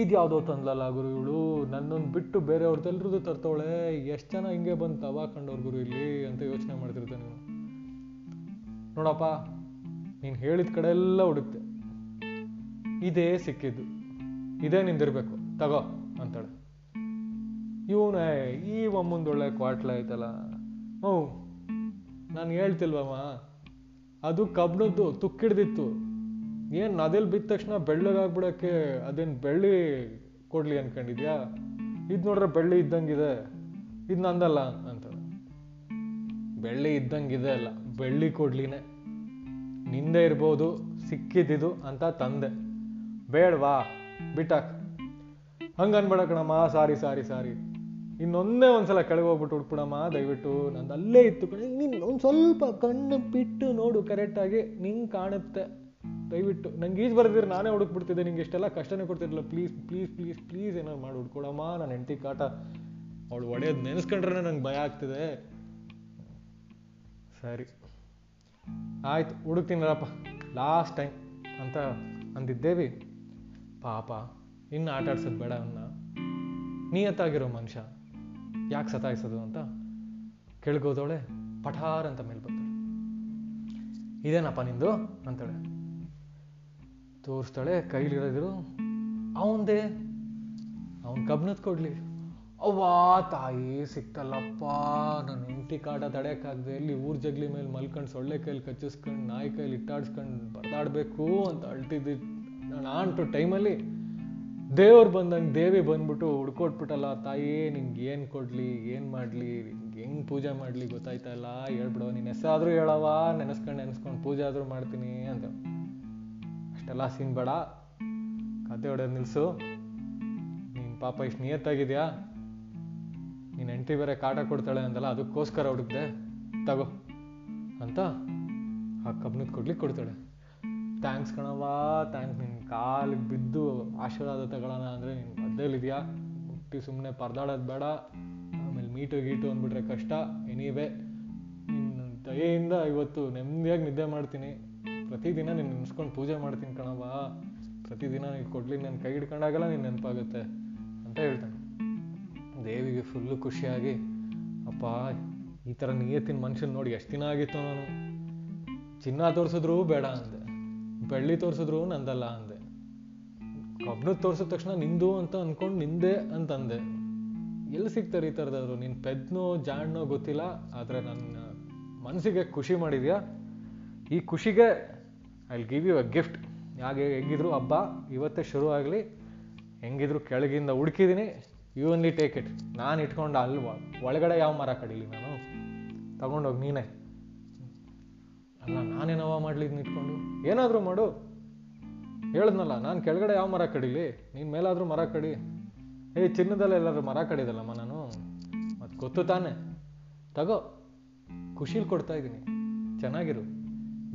ಇದು ಯಾವುದೋ ತಂದ್ಲಲ್ಲ ಗುರು ಇವಳು. ನನ್ನನ್ನು ಬಿಟ್ಟು ಬೇರೆಯವ್ರದ್ದೆಲ್ರದ್ದು ತರ್ತವಳೆ. ಎಷ್ಟು ಜನ ಹಿಂಗೆ ಬಂದು ತವಾ ಕಂಡವ್ರ ಗುರು ಇಲ್ಲಿ ಅಂತ ಯೋಚನೆ ಮಾಡ್ತಿರ್ತಾನೆ ನೀನು. ನೋಡಪ್ಪ, ನೀನು ಹೇಳಿದ ಕಡೆ ಎಲ್ಲ ಹುಡುಕ್ತೆ ಇದೇ ಸಿಕ್ಕಿದ್ದು. ಇದೇ ನಿಂದಿರ್ಬೇಕು. ತಗೋ ಅಂತಾಳೆ. ಇವನೇ, ಈ ಒಮ್ಮಂದೊಳ್ಳೆ ಕ್ವಾಟ್ಲ ಐತಲ್ಲ ಹ್ಞೂ ನಾನು ಹೇಳ್ತಿಲ್ವಮ್ಮ. ಅದು ಕಬ್ಣದ್ದು ತುಕ್ಕಿಡ್ದಿತ್ತು. ಏನ್ ನದಿಲ್ ಬಿದ್ದ ತಕ್ಷಣ ಬೆಳ್ಳಗಾಗ್ಬಿಡಕ್ಕೆ ಅದೇನ್ ಬೆಳ್ಳಿ ಕೊಡ್ಲಿ ಅನ್ಕೊಂಡಿದ್ಯಾ? ಇದ್ ನೋಡ್ರೆ ಬೆಳ್ಳಿ ಇದ್ದಂಗಿದೆ. ಇದು ನಂದಲ್ಲ ಅಂತ. ಬೆಳ್ಳಿ ಇದ್ದಂಗಿದೆ ಅಲ್ಲ, ಬೆಳ್ಳಿ ಕೊಡ್ಲಿನೇ. ನಿಂದೆ ಇರ್ಬೋದು, ಸಿಕ್ಕಿದ್ದಿದು ಅಂತ ತಂದೆ. ಬೇಡ್ವಾ, ಬಿಟ್ಟಾಕ್. ಹಂಗ ಕಣಮ್ಮ, ಸಾರಿ ಸಾರಿ ಸಾರಿ. ಇನ್ನೊಂದೇ ಒಂದ್ಸಲ ಕೆಳಗೆ ಹೋಗ್ಬಿಟ್ಟು ಹುಡ್ಬಿಡಮ್ಮ ದಯವಿಟ್ಟು. ನಂದು ಅಲ್ಲೇ ಇತ್ತು. ಕಣೆ, ನೀನ್ ಒಂದ್ ಸ್ವಲ್ಪ ಕಣ್ಣು ಬಿಟ್ಟು ನೋಡು ಕರೆಕ್ಟಾಗಿ ನಿಂಗೆ ಕಾಣುತ್ತೆ. ದಯವಿಟ್ಟು. ನಂಗೆ ಈಜ್ ಬರ್ದಿದ್ರೆ ನಾನೇ ಹುಡುಕ್ಬಿಡ್ತಿದ್ದೆ. ನಿಂಗೆ ಇಷ್ಟೆಲ್ಲ ಕಷ್ಟನೇ ಕೊಡ್ತಿರ್ಲಿಲ್ಲ ಪ್ಲೀಸ್ ಪ್ಲೀಸ್ ಪ್ಲೀಸ್ ಪ್ಲೀಸ್ ಏನಾರು ಮಾಡಿ ಹುಡ್ಕೊಡಮ್ಮ ನನ್ನ ಹೆಂಡತಿ ಕಾಟ. ಅವಳು ಒಡೆಯೋದು ನೆನೆಸ್ಕೊಂಡ್ರೆ ನಂಗೆ ಭಯ ಆಗ್ತಿದೆ. ಸರಿ. ಆಯ್ತು ಹುಡುಕ್ತೀನಲ್ಲಪ್ಪ ಲಾಸ್ಟ್ ಟೈಮ್ ಅಂತ ಅಂದಿದ್ದೇವಿ. ಪಾಪ, ಇನ್ನು ಆಟ ಆಡ್ಸೋದು ಬೇಡ ಅನ್ನ. ನಿಯತ್ತಾಗಿರೋ ಮನುಷ್ಯ. ಯಾಕೆ ಸತಾಯಿಸೋದು ಅಂತ ಕೆಳಗೋದವಳೆ ಪಠಾರ್ ಅಂತ ಮೇಲೆ ಬರ್ತಾಳೆ. ಇದೇನಪ್ಪ ನಿಂದು? ಅಂತಾಳೆ. ತೋರಿಸ್ತಾಳೆ ಕೈಲಿರೋದಿರು ಅವಂದೇ, ಅವನ್ ಕಬ್ನದ್ ಕೊಡ್ಲಿ. ಅವ್ವಾ ತಾಯಿ ಸಿಕ್ತಲ್ಲಪ್ಪ ನನ್ನ ಹೆಂಡತಿ ಕಾಟ ತಡೆಯಕ್ಕಾಗದೆ ಇಲ್ಲಿ ಊರ್ ಜಗ್ಲಿ ಮೇಲೆ ಮಲ್ಕೊಂಡು ಸೊಳ್ಳೆ ಕೈಲಿ ಕಚ್ಚಿಸ್ಕೊಂಡು, ನಾಯಿ ಕೈಲಿ ಇಟ್ಟಾಡ್ಸ್ಕೊಂಡು ಬರ್ದಾಡ್ಬೇಕು ಅಂತ ಅಳ್ತಿದ್ದಿ ನಾನು ಟೈಮಲ್ಲಿ. ದೇವ್ರು ಬಂದಂಗೆ ದೇವಿ ಬಂದ್ಬಿಟ್ಟು ಹುಡ್ಕೊಟ್ಬಿಟ್ಟಲ್ಲ, ತಾಯಿ, ನಿಂಗೆ ಏನು ಕೊಡಲಿ, ಏನು ಮಾಡಲಿ ಹೆಂಗ್ ಪೂಜೆ ಮಾಡಲಿ ಗೊತ್ತಾಯ್ತಾ ಇಲ್ಲ, ಹೇಳ್ಬಿಡೋ, ನೀನು ಹೆಸರಾದ್ರೂ ಹೇಳವ ನೆನೆಸ್ಕೊಂಡು ನೆನೆಸ್ಕೊಂಡು ಪೂಜೆ ಆದರೂ ಮಾಡ್ತೀನಿ ಅಂತ ಅಷ್ಟೆಲ್ಲ ಸೀನ್ ಬೇಡ. ಕತೆ ಹೊಡೆದು ನಿಲ್ಲಿಸು ನೀನು ಪಾಪ ಇಷ್ಟು ನಿಯತ್ತಾಗಿದೆಯಾ? ನೀನು ಹೆಂಡತಿ ಬೇರೆ ಕಾಟ ಕೊಡ್ತಾಳೆ ಅಂದಲ್ಲ, ಅದಕ್ಕೋಸ್ಕರ ಹುಡುಕ್ದೆ. ತಗೋ. ಅಂತ ಆ ಕಬ್ನದ್ ಕೊಡ್ಲಿಕ್ಕೆ ಕೊಡ್ತಾಳೆ. ಥ್ಯಾಂಕ್ಸ್ ಕಣವ್ವ ಥ್ಯಾಂಕ್ಸ್ ನಿನ್ನ ಕಾಲು ಬಿದ್ದು ಆಶೀರ್ವಾದ ತಗೊಳ್ಳೋಣ ಅಂದರೆ ನೀನು ಮಧ್ಯದಲ್ಲಿದ್ಯಾ? ಹುಟ್ಟಿ ಸುಮ್ಮನೆ ಪರದಾಡೋದು ಬೇಡ. ಆಮೇಲೆ ಮೀಟು ಗೀಟು ಅಂದ್ಬಿಟ್ರೆ ಕಷ್ಟ. ಎನಿವೆ ನಿನ್ನ ದಯೆಯಿಂದ ಇವತ್ತು ನೆಮ್ಮದಿಯಾಗಿ ನಿದ್ದೆ ಮಾಡ್ತೀನಿ. ಪ್ರತಿದಿನ ನೀನು ನೆನೆಸ್ಕೊಂಡು ಪೂಜೆ ಮಾಡ್ತೀನಿ ಕಣವ್ವ. ಪ್ರತಿದಿನ ನೀನು ಕೊಡ್ಲಿ ನನ್ನ ಕೈ ಹಿಡ್ಕೊಂಡಾಗೆಲ್ಲ ನೀನು ನೆನಪಾಗುತ್ತೆ ಅಂತ ಹೇಳ್ತಾನೆ. ದೇವಿಗೆ ಫುಲ್ಲು ಖುಷಿಯಾಗಿ, ಅಪ್ಪ, ಈ ಥರ ನಿಯತ್ತಿನ ಮನುಷ್ಯನ ನೋಡಿ ಎಷ್ಟು ದಿನ ಆಗಿತ್ತು ನಾನು? ಚಿನ್ನ ತೋರಿಸಿದ್ರೂ ಬೇಡ ಬೆಳ್ಳಿ ತೋರಿಸಿದ್ರು ನಂದಲ್ಲ ಅಂದೆ. ಕಬ್ಣದ್ ತೋರಿಸಿದ ತಕ್ಷಣ ನಿಂದು ಅಂತ ಅಂದ್ಕೊಂಡು ನಿಂದೆ ಅಂತಂದೆ ಎಲ್ಲಿ ಸಿಗ್ತಾರೆ ಈ ಥರದಾದ್ರು ನಿನ್ನ ಪೆದ್ನೋ ಜಾಣ್ಣೋ ಗೊತ್ತಿಲ್ಲ, ಆದರೆ ನನ್ನ ಮನಸ್ಸಿಗೆ ಖುಷಿ ಮಾಡಿದ್ಯಾ? ಈ ಖುಷಿಗೆ I give you a gift ಹಾಗೆ ಹೆಂಗಿದ್ರು? ಹಬ್ಬ, ಇವತ್ತೇ ಶುರು ಆಗಲಿ. ಹೆಂಗಿದ್ರು? ಕೆಳಗಿಂದ ಹುಡುಕಿದ್ದೀನಿ ಯು ಓನ್ಲಿ ಟೇಕ್ ಇಟ್ ನಾನು ಇಟ್ಕೊಂಡು ಅಲ್ವಾ? ಒಳಗಡೆ ಯಾವ ಮರ ಕಡೀಲಿ ನಾನು? ತಗೊಂಡೋಗಿ ನೀನೇ. ಅಲ್ಲ ನಾನೇನವ ಮಾಡ್ಲಿ ಇದನ್ನ ಇಟ್ಕೊಂಡು? ಏನಾದರೂ ಮಾಡು. ಹೇಳಿದ್ನಲ್ಲ, ನಾನು ಕೆಳಗಡೆ ಯಾವ ಮರ ಕಡಿಲಿ? ನೀನು ಮೇಲಾದರೂ ಮರ ಕಡಿ. ಏ, ಚಿನ್ನದಲ್ಲ ಎಲ್ಲಾದರೂ ಮರ ಕಡಿದಲ್ಲಮ್ಮ ನಾನು. ಮತ್ತೆ ಗೊತ್ತು ತಾನೆ. ತಗೋ ಖುಷಿಲಿ ಕೊಡ್ತಾ ಇದ್ದೀನಿ ಚೆನ್ನಾಗಿರು.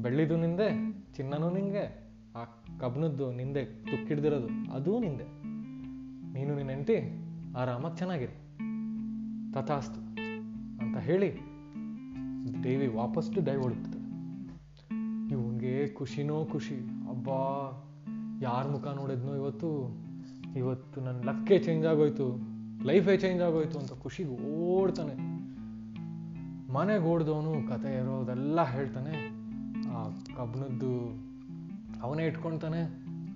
ಬೆಳ್ಳಿದು ನಿಂದೆ, ಚಿನ್ನನೂ ನಿಂಗೆ, ಆ ಕಬ್ನದ್ದು ನಿಂದೆ, ತುಕ್ಕಿಡ್ದಿರೋದು ಅದೂ ನಿಂದೆ. ನೀನು ನಿನ್ನ ಹೆಂಡತಿ, ಆರಾಮಾಗಿ ಚೆನ್ನಾಗಿರು. ತಥಾಸ್ತು ಅಂತ ಹೇಳಿ, ದೇವಿ ವಾಪಸ್ಸು ಡೈ ಇವನಿಗೆ ಖುಷಿನೋ ಖುಷಿ. ಅಬ್ಬಾ, ಯಾರ ಮುಖ ನೋಡಿದ್ನೋ ಇವತ್ತು? ಇವತ್ತು ನನ್ನ ಲಕ್ಕೇ ಚೇಂಜ್ ಆಗೋಯ್ತು. ಲೈಫೇ ಚೇಂಜ್ ಆಗೋಯ್ತು ಅಂತ ಖುಷಿಗೆ ಓಡ್ತಾನೆ. ಮನೆಗೆ ಓಡ್ದವನು ಕತೆ ಇರೋದೆಲ್ಲ ಹೇಳ್ತಾನೆ. ಆ ಕಬ್ಬನದ್ದು ಅವನೇ ಇಟ್ಕೊಳ್ತಾನೆ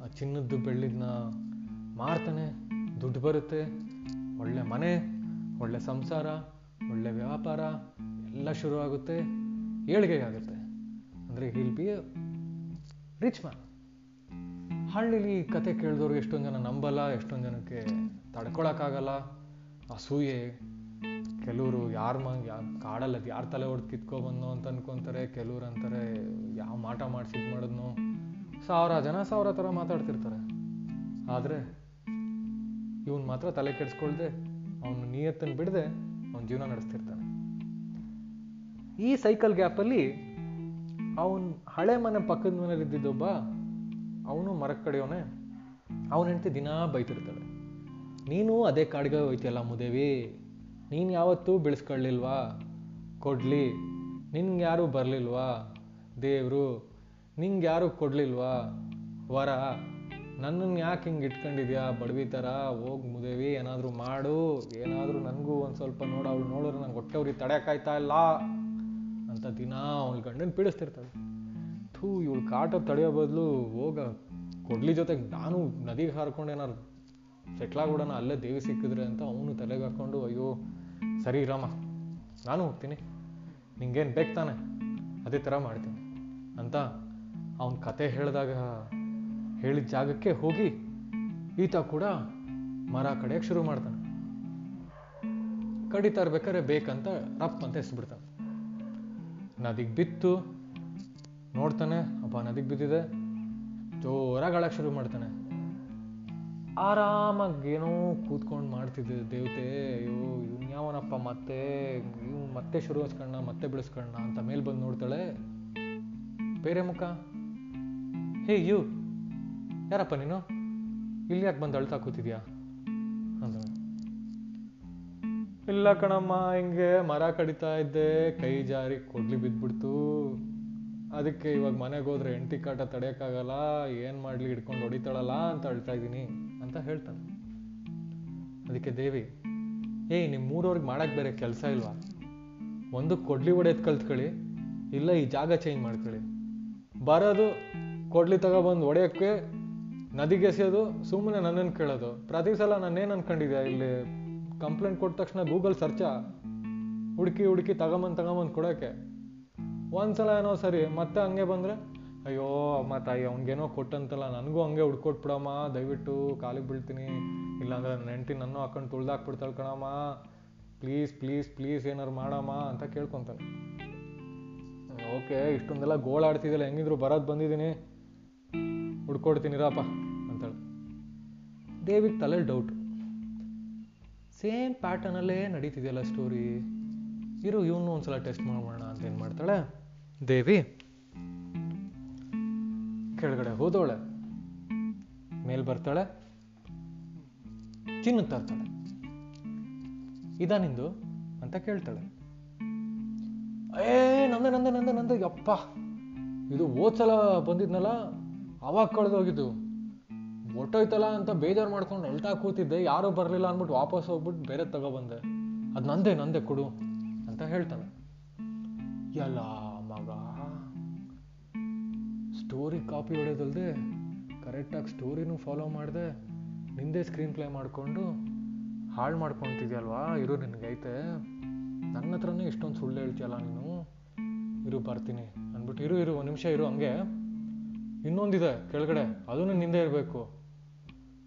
ಆ ಚಿನ್ನದ್ದು ಬೆಳ್ಳಿದ್ನ ಮಾರ್ತಾನೆ. ದುಡ್ಡು ಬರುತ್ತೆ. ಒಳ್ಳೆ ಮನೆ, ಒಳ್ಳೆ ಸಂಸಾರ, ಒಳ್ಳೆ ವ್ಯಾಪಾರ ಎಲ್ಲ ಶುರು ಆಗುತ್ತೆ ಏಳಿಗೆ ಆಗುತ್ತೆ ಅಂದರೆ ಹಿಲ್ ಬಿ ರಿಚ್ ಮ್ಯಾನ್ ಹಳ್ಳಿಲಿ ಕತೆ ಕೇಳಿದವ್ರು ಎಷ್ಟೊಂದು ಜನ ನಂಬಲ್ಲ, ಎಷ್ಟೊಂದು ಜನಕ್ಕೆ ತಡ್ಕೊಳಕ್ಕಾಗಲ್ಲ. ಅಸೂಯೆ. ಕೆಲವರು ಯಾರ ಮ ಕಾಡಲ್ಲ ಯಾರ ತಲೆ ಹೊಡೆದು ಕಿತ್ಕೊಬಂದು ಅಂತ ಅನ್ಕೊಂತಾರೆ. ಕೆಲವ್ರು ಅಂತಾರೆ, ಯಾವ ಮಾಟ ಮಾಡಿಸಿ ಇದು ಮಾಡಿದ್ನೋ? ಸಾವಿರ ಜನ ಸಾವಿರ ಥರ ಮಾತಾಡ್ತಿರ್ತಾರೆ. ಆದರೆ ಇವನು ಮಾತ್ರ ತಲೆ ಕೆಡಿಸ್ಕೊಳ್ದೆ, ಅವನ ನಿಯತ್ತನ್ನು ಬಿಡದೆ, ಅವನ ಜೀವನ ನಡೆಸ್ತಿರ್ತಾನೆ. ಈ ಸೈಕಲ್ ಗ್ಯಾಪಲ್ಲಿ ಅವನ್ ಹಳೆ ಮನೆ ಪಕ್ಕದ ಮನೇಲಿ ಇದ್ದಿದ್ದೊಬ್ಬ, ಅವನು ಮರಕ್ಕೆ ಕಡೆಯವನೇ, ಅವನ ಹೆಂಡತಿ ದಿನಾ ಬೈತಿರ್ತಾಳೆ. ನೀನು ಅದೇ ಕಾಡಿಗೆ ಹೋಯ್ತಿಯಲ್ಲ ಮುದೇವಿ? ನೀನು ಯಾವತ್ತೂ ಬೆಳೆಸ್ಕೊಳ್ಳಿಲ್ವಾ? ಕೊಡ್ಲಿ. ನಿನ್ಗೆ ಯಾರೂ ಬರಲಿಲ್ವಾ? ದೇವರು ನಿಂಗೆ ಯಾರು ಕೊಡಲಿಲ್ವಾ? ವರ. ನನ್ನನ್ನು ಯಾಕೆ ಹಿಂಗೆ ಇಟ್ಕೊಂಡಿದ್ಯಾ? ಬಡವಿ ಥರ ಹೋಗಿ ಮುದೇವಿ, ಏನಾದರೂ ಮಾಡು. ಏನಾದರೂ ನನಗೂ ಒಂದು ಸ್ವಲ್ಪ ನೋಡು, ಅವಳು ನೋಡಿದ್ರೆ ನಂಗೆ ಹೊಟ್ಟೆವ್ರಿಗೆ ತಡೆಯೋಕ್ಕಾಯ್ತಾ ಇಲ್ಲ? ಅಂತ ದಿನ ಅವಳ ಗಂಡನ ಪೀಡಿಸ್ತಿರ್ತಾಳೆ ಥೂ, ಇವಳು ಕಾಟ ತಡೆಯೋ ಬದಲು ಹೋಗ, ಕೊಡ್ಲಿ ಜೊತೆಗೆ ನಾನು ನದಿಗೆ ಹಾರ್ಕೊಂಡು ಏನಾರು ಸೆಟ್ಲಾಗ್ಬಿಡೋಣ ಅಲ್ಲೇ ದೇವಿ ಸಿಕ್ಕಿದ್ರೆ ಅಂತ ಅವನು ತಲೆಗೆ ಹಾಕೊಂಡು, ಅಯ್ಯೋ, ಸರಿ ರಾಮ, ನಾನು ಹೋಗ್ತೀನಿ. ನಿಂಗೇನು ಬೇಕು ತಾನೆ? ಅದೇ ಥರ ಮಾಡ್ತೀನಿ. ಅಂತ ಅವನ ಕತೆ ಹೇಳಿದಾಗ, ಹೇಳಿದ ಜಾಗಕ್ಕೆ ಹೋಗಿ ಈತ ಕೂಡ ಮರ ಕಡೆಯಕ್ಕೆ ಶುರು ಮಾಡ್ತಾನೆ. ಕಡಿತಾ ಇರ್ಬೇಕಾದ್ರೆ ಬೇಕಂತ ರಪ್ ಅಂತ ಎಸ್ಬಿಡ್ತಾನೆ ನದಿಗೆ ಬಿತ್ತು, ನೋಡ್ತಾನೆ, ಅಪ್ಪ ನದಿಗೆ ಬಿದ್ದಿದೆ, ಜೋರಾಗಿ ಶುರು ಮಾಡ್ತಾನೆ. ಆರಾಮಾಗಿ ಏನೋ ಕೂತ್ಕೊಂಡು ಮಾಡ್ತಿದ್ದೆ ದೇವತೆ, ಅಯ್ಯೋ, ಇವ್ನು ಯಾವನಪ್ಪ ಮತ್ತೆ ಇವ್ ಮತ್ತೆ ಶುರು ಹಚ್ಕೊಂಡ ಮತ್ತೆ ಬಿಡಿಸ್ಕೊಂಡ ಅಂತ ಮೇಲೆ ಬಂದು ನೋಡ್ತಾಳೆ. ಬೇರೆ ಮುಖ? ಹೇ ಯು ಯಾರಪ್ಪ ನೀನು? ಇಲ್ಲಿ ಯಾಕೆ ಬಂದು ಅಳ್ತಾ ಕೂತಿದ್ಯಾ? ಇಲ್ಲ ಕಣಮ್ಮ, ಹಿಂಗೆ ಮರ ಕಡಿತಾ ಇದ್ದೆ, ಕೈ ಜಾರಿ ಕೊಡ್ಲಿ ಬಿದ್ಬಿಡ್ತು. ಅದಕ್ಕೆ ಇವಾಗ ಮನೆಗೆ ಹೋದ್ರೆ ಎಂಟಿ ಕಾಟ ತಡೆಯೋಕ್ಕಾಗಲ್ಲ, ಏನು ಮಾಡಲಿ ಹಿಡ್ಕೊಂಡು ಹೊಡಿತಾಳಲ್ಲ ಅಂತ ಅಳ್ತಾ ಇದ್ದೀನಿ ಅಂತ ಹೇಳ್ತಾನೆ. ಅದಕ್ಕೆ ದೇವಿ, ಏಯ್ ನಿಮ್ಮ ಮೂರವ್ರಿಗೆ ಮಾಡಕ್ಕೆ ಬೇರೆ ಕೆಲಸ ಇಲ್ವಾ? ಒಂದು ಕೊಡ್ಲಿ ಹೊಡೆಯೋದು ಕಲ್ತ್ಕೊಳ್ಳಿ, ಇಲ್ಲ ಈ ಜಾಗ ಚೇಂಜ್ ಮಾಡ್ಕೊಳ್ಳಿ. ಬರೋದು ಕೊಡ್ಲಿ ತಗೊಬಂದು ಹೊಡೆಯೋಕ್ಕೆ, ನದಿಗೆಸೆಯೋದು ಸುಮ್ಮನೆ ನನ್ನನ್ನು ಕೇಳೋದು. ಪ್ರತಿ ಸಲ ನಾನೇನು ಅನ್ಕೊಂಡಿದ್ದೆ ಇಲ್ಲಿ? ಕಂಪ್ಲೇಂಟ್ ಕೊಟ್ಟ ತಕ್ಷಣ ಗೂಗಲ್ ಸರ್ಚಾ, ಹುಡುಕಿ ಹುಡುಕಿ ತಗೊಂಬಂದು ತಗೊಂಬಂದು ಕೊಡೋಕ್ಕೆ ಒಂದ್ಸಲ ಏನೋ ಸರಿ, ಮತ್ತೆ ಹಂಗೆ ಬಂದರೆ, ಅಯ್ಯೋ ಅಮ್ಮ ತಾಯಿ ಅವ್ನಿಗೇನೋ ಕೊಟ್ಟಂತಲ್ಲ, ನನಗೂ ಹಂಗೆ ಹುಡ್ಕೊಟ್ಬಿಡಮ್ಮ ದಯವಿಟ್ಟು ಕಾಲಿಗೆ ಬೀಳ್ತೀನಿ. ಇಲ್ಲಾಂದ್ರೆ ನನ್ನ ಹೆಂಡ್ತಿ ನನ್ನೂ ಹಾಕೊಂಡು ತುಳ್ದಾಕ್ಬಿಡ್ತಾಳೆ ಕಣಮ್ಮ. ಪ್ಲೀಸ್ ಪ್ಲೀಸ್ ಪ್ಲೀಸ್ ಏನಾರು ಮಾಡಮ್ಮ, ಅಂತ ಕೇಳ್ಕೊತಾನೆ ಓಕೆ, ಇಷ್ಟೊಂದೆಲ್ಲ ಗೋಳಾಡ್ತಿದ್ದಿಲ್ಲ ಹೆಂಗಿದ್ರು ಬರೋದು ಬಂದಿದ್ದೀನಿ. ಹುಡ್ಕೊಡ್ತೀನಿರಪ್ಪ ಅಂತೇಳಿ. ದೇವಿಗೆ ತಲೆಯಲ್ಲಿ ಡೌಟು ಸೇಮ್ ಪ್ಯಾಟರ್ನಲ್ಲೇ ನಡೀತಿದೆಯಲ್ಲ ಸ್ಟೋರಿ ಇರು, ಇವನು ಒಂದ್ಸಲ ಟೆಸ್ಟ್ ಮಾಡೋಣ ಅಂತ ಏನು ಮಾಡ್ತಾಳೆ? ದೇವಿ, ಕೆಳಗಡೆ ಹೋದವಳೆ. ಮೇಲ್ ಬರ್ತಾಳೆ. ತಿನ್ನುತ್ತಾಳೆ ಇದಾ ನಿಂದು? ಅಂತ ಕೇಳ್ತಾಳೆ. ಏ, ನಂದ ನಂದ ನಂದ ನಂದ, ಯಪ್ಪ. ಇದು ಓದ್ಸಲ ಬಂದಿದ್ನಲ್ಲ, ಅವಾಗ ಕಳೆದೋಗಿದ್ದು. ಹೊಟ್ಟೋಯ್ತಲ್ಲ ಅಂತ ಬೇಜಾರು ಮಾಡ್ಕೊಂಡು ಅಳ್ತಾ ಕೂತಿದ್ದೆ, ಯಾರೂ ಬರಲಿಲ್ಲ ಅಂದ್ಬಿಟ್ಟು ವಾಪಸ್ ಹೋಗ್ಬಿಟ್ಟು ಬೇರೆ ತಗೊಬಂದೆ. ಅದು ನಂದೇ ನಂದೇ ಕೊಡು ಅಂತ ಹೇಳ್ತಾನೆ. ಎಲ್ಲ ಮಗ. ಸ್ಟೋರಿ ಕಾಪಿ ಹೊಡೆದಲ್ದೆ ಕರೆಕ್ಟಾಗಿ ಸ್ಟೋರಿನೂ ಫಾಲೋ ಮಾಡಿದೆ, ನಿಂದೇ ಸ್ಕ್ರೀನ್ ಪ್ಲೇ ಮಾಡಿಕೊಂಡು ಹಾಳು ಮಾಡ್ಕೊತಿದ್ಯಲ್ವಾ? ಇರು ನಿನಗೈತೆ ನನ್ನ ಹತ್ರನೇ ಇಷ್ಟೊಂದು ಸುಳ್ಳು ಹೇಳ್ತೀಯಲ್ಲ ನೀನು? ಇರು ಬರ್ತೀನಿ ಅಂದ್ಬಿಟ್ಟು, ಇರು ಇರು, ಒಂದು ನಿಮಿಷ ಇರು ಹಂಗೆ. ಇನ್ನೊಂದಿದೆ ಕೆಳಗಡೆ ಅದನ್ನು ನಿಂದೆ ಇರಬೇಕು.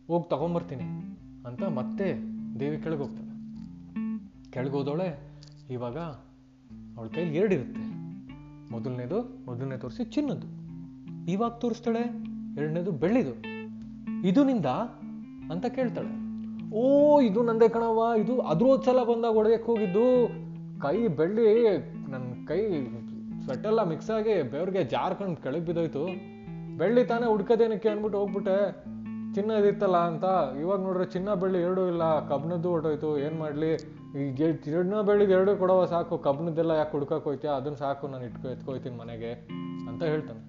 ಹೋಗಿ ತಗೊಂಬರ್ತೀನಿ ಅಂತ ಮತ್ತೆ ದೇವಿ ಕೆಳಗೆ ಹೋಗ್ತಾಳೆ. ಕೆಳಗೆ ಹೋದವಳೆ ಇವಾಗ ಅವಳ ಕೈಲಿ ಎರಡಿರುತ್ತೆ. ಮೊದಲನೇದು, ಮೊದಲನೇ ತೋರಿಸಿ ಚಿನ್ನದ್ದು. ಇವಾಗ ತೋರಿಸ್ತಾಳೆ, ಎರಡನೇದು ಬೆಳ್ಳಿದು. ಇದು ನಿಂದ ಅಂತ ಕೇಳ್ತಾಳೆ. ಓ, ಇದು ನಂದೇ ಕಣವ್ವ, ಇದು ಅದ್ರ ಸಲ ಬಂದಾಗ ಹೊಡೆಯಕ್ಕೆ ಹೋಗಿದ್ದು. ಕೈ ಬೆಳ್ಳಿ ನನ್ನ ಕೈ ಸ್ವೆಟ್ಟೆಲ್ಲ ಮಿಕ್ಸ್ ಆಗಿ ಬೆವ್ರಿಗೆ ಜಾರ್ಕೊಂಡು ಕೆಳಗೆ ಬಿದ್ದೋಯ್ತು. ಬೆಳ್ಳಿ ತಾನೇ ಹುಡ್ಕೋದೇನಕ್ಕೆ ಅಂದ್ಬಿಟ್ಟು ಹೋಗ್ಬಿಟ್ಟೆ. ಚಿನ್ನದಿತ್ತಲ್ಲ ಅಂತ, ಇವಾಗ ನೋಡ್ರೆ ಚಿನ್ನ ಬೆಳ್ಳಿ ಎರಡೂ ಇಲ್ಲ ಕಬ್ಬನದ್ದು ಹೊಟ್ಟೋಯ್ತು ಏನು ಮಾಡಲಿ? ಈಗ ಚಿನ್ನ ಬೆಳ್ಳಿಗೆ ಎರಡೂ ಕೊಡವ ಸಾಕು ಕಬ್ಬಿಣದ್ದೆಲ್ಲ ಯಾಕೆ ಹುಡ್ಕಕ್ಕೆ ಹೋಯ್ತೀಯ? ಅದನ್ನ ಸಾಕು, ನಾನು ಇಟ್ಕೊ, ಎತ್ಕೊಯ್ತೀನಿ ಮನೆಗೆ, ಅಂತ ಹೇಳ್ತಾನೆ.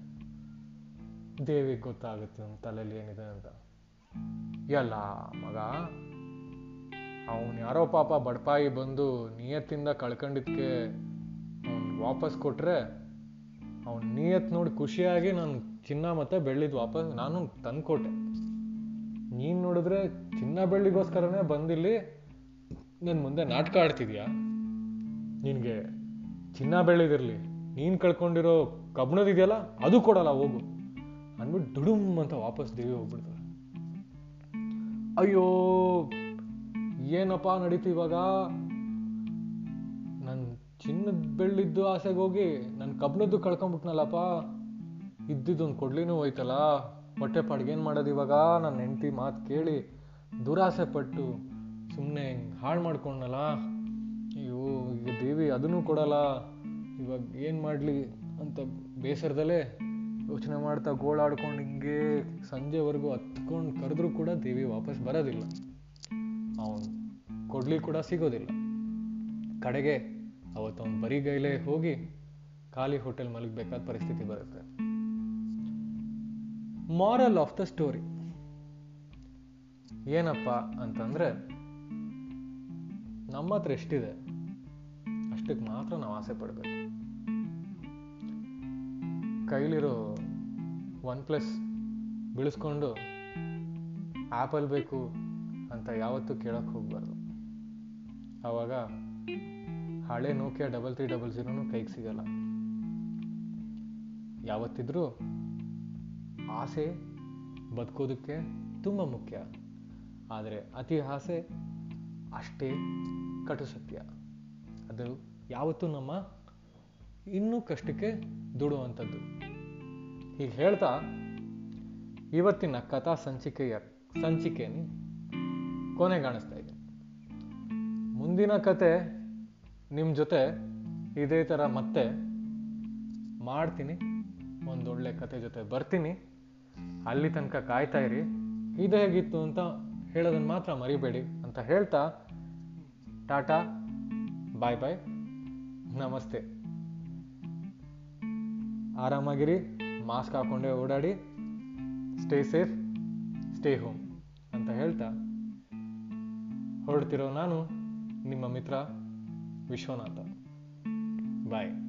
ದೇವಿಗೆ ಗೊತ್ತಾಗುತ್ತೆ ಅವ್ನ ತಲೆಯಲ್ಲಿ ಏನಿದೆ ಅಂತ. ಎಲ್ಲ ಮಗ, ಅವನು ಯಾರೋ ಪಾಪ ಬಡಪಾಯಿ ಬಂದು ನಿಯತ್ತಿಂದ ಕಳ್ಕೊಂಡಿದ್ಕೆ ಅವ್ನು ವಾಪಸ್ ಕೊಟ್ರೆ, ಅವ್ನು ನಿಯತ್ ನೋಡಿ ಖುಷಿಯಾಗಿ ನಾನು ಚಿನ್ನ ಮತ್ತೆ ಬೆಳ್ಳಿದ್ ವಾಪಸ್, ನಾನು ತಂದ್ಕೊಟ್ಟೆ. ನೀನ್ ನೋಡಿದ್ರೆ ಚಿನ್ನ ಬೆಳ್ಳಿಗೋಸ್ಕರನೇ ಬಂದಿಲ್ಲಿ, ನನ್ ಮುಂದೆ ನಾಟಕ ಆಡ್ತಿದ್ಯಾ? ನಿನ್ಗೆ ಚಿನ್ನ ಬೆಳ್ಳಿದಿರ್ಲಿ ನೀನ್ ಕಳ್ಕೊಂಡಿರೋ ಕಬ್ಬಣದಿದೆಯಲ್ಲ ಅದು ಕೊಡಲ್ಲ, ಹೋಗು. ಅಂದ್ಬಿಟ್ಟು ದುಡುಮ್ ಅಂತ ವಾಪಸ್ ದೇವಿ ಹೋಗ್ಬಿಡ್ತಾರೆ ಅಯ್ಯೋ, ಏನಪ್ಪ ನಡೀತು ಇವಾಗ? ನನ್ ಚಿನ್ನದ ಬೆಳ್ಳಿದ್ದು ಆಸೆಗೆ ಹೋಗಿ ನನ್ ಕಬ್ಣದ್ದು ಕಳ್ಕೊಂಡ್ಬಿಟ್ನಲ್ಲಪ್ಪ? ಇದ್ದಿದ್ದೊಂದು ಕೊಡ್ಲಿನೂ ಹೋಯ್ತಲ್ಲ? ಹೊಟ್ಟೆ ಏನು ಮಾಡೋದು ಇವಾಗ? ನನ್ನ ಹೆಂಡತಿ ಮಾತು ಕೇಳಿ. ದುರಾಸೆ ಪಟ್ಟು ಸುಮ್ಮನೆ ಹಾಳು ಮಾಡ್ಕೊಂಡಲ್ಲ ಅಯ್ಯೋ, ಈಗ ದೇವಿ ಅದನ್ನು ಕೊಡಲ್ಲ. ಇವಾಗ ಏನು ಮಾಡಲಿ ಅಂತ ಬೇಸರದಲ್ಲೇ ಯೋಚನೆ ಮಾಡ್ತಾ ಗೋಳಾಡ್ಕೊಂಡು ಹಿಂಗೆ ಸಂಜೆವರೆಗೂ ಹತ್ಕೊಂಡು ಕರೆದ್ರೂ ಕೂಡ ದೇವಿ ವಾಪಸ್ ಬರೋದಿಲ್ಲ. ಅವನು ಕೊಡ್ಲಿ ಕೂಡ ಸಿಗೋದಿಲ್ಲ. ಕಡೆಗೆ ಅವತ್ತವನು ಬರಿಗೈಲೇ ಹೋಗಿ ಖಾಲಿ ಹೋಟೆಲ್ ಮಲಗಬೇಕಾದ ಪರಿಸ್ಥಿತಿ ಬರುತ್ತೆ. ಮಾರಲ್ ಆಫ್ ದ ಸ್ಟೋರಿ ಏನಪ್ಪ ಅಂತಂದ್ರೆ, ನಮ್ಮ ಹತ್ರ ಎಷ್ಟಿದೆ, ಅಷ್ಟಕ್ಕೆ ಮಾತ್ರ ನಾವು ಆಸೆ ಪಡಬೇಕು. ಕೈಲಿರೋ ಒನ್ ಪ್ಲಸ್ ಬಿಳಿಸ್ಕೊಂಡು ಆ್ಯಪಲ್ ಬೇಕು ಅಂತ ಯಾವತ್ತೂ ಕೇಳಕ್ಕೆ ಹೋಗ್ಬಾರ್ದು. ಆವಾಗ ಹಳೆ ನೋಕಿಯಾ ಡಬಲ್ ತ್ರೀ ಡಬಲ್ ಜೀರೋನು ಕೈಗೆ ಸಿಗಲ್ಲ. ಯಾವತ್ತಿದ್ರೂ ಆಸೆ ಬದುಕೋದಕ್ಕೆ ತುಂಬ ಮುಖ್ಯ. ಆದರೆ ಅತಿ ಆಸೆ ಅಷ್ಟೇ ಕಟು ಸತ್ಯ. ಅದು ಯಾವತ್ತೂ ನಮ್ಮ ಇನ್ನೂ ಕಷ್ಟಕ್ಕೆ ದುಡುವಂಥದ್ದು ಹೀಗೆ ಹೇಳ್ತಾ ಇವತ್ತಿನ ಕಥಾ ಸಂಚಿಕೆಯ ಸಂಚಿಕೆಯನ್ನು ಕೊನೆಗಾಣಿಸ್ತಾ ಇದೆ. ಮುಂದಿನ ಕತೆ ನಿಮ್ಮ ಜೊತೆ ಇದೇ ಥರ ಮತ್ತೆ ಮಾಡ್ತೀನಿ. ಒಂದೊಳ್ಳೆ ಕತೆ ಜೊತೆ ಬರ್ತೀನಿ. ಅಲ್ಲಿ ತನಕ ಕಾಯ್ತಾ ಇರಿ. ಇದು ಹೇಗಿತ್ತು ಅಂತ ಹೇಳೋದನ್ನ ಮಾತ್ರ ಮರಿಬೇಡಿ ಅಂತ ಹೇಳ್ತಾ ಟಾಟಾ, ಬಾಯ್ ಬಾಯ್, ನಮಸ್ತೆ. ಆರಾಮಾಗಿರಿ, ಮಾಸ್ಕ್ ಹಾಕೊಂಡೇ ಓಡಾಡಿ ಸ್ಟೇ ಸೇಫ್ ಸ್ಟೇ ಹೋಮ್ ಅಂತ ಹೇಳ್ತಾ ಹೊರಡ್ತಿರೋ ನಾನು ನಿಮ್ಮ ಮಿತ್ರ ವಿಶ್ವನಾಥ. ಬಾಯ್.